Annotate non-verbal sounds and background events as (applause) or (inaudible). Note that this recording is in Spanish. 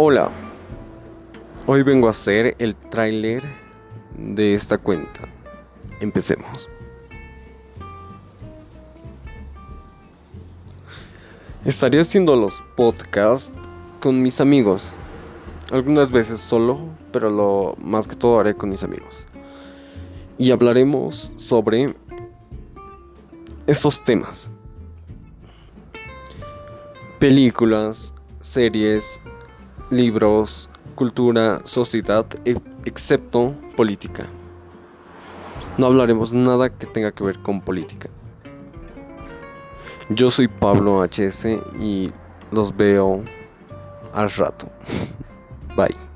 Hola, hoy vengo a hacer el tráiler de esta cuenta. Empecemos. Estaré haciendo los podcasts con mis amigos. Algunas veces solo, pero lo más que todo haré con mis amigos. Y hablaremos sobre estos temas. Películas, series, libros, cultura, sociedad, e, excepto política. No hablaremos nada que tenga que ver con política. Yo soy Pablo HS y los veo al rato. (laughs) Bye.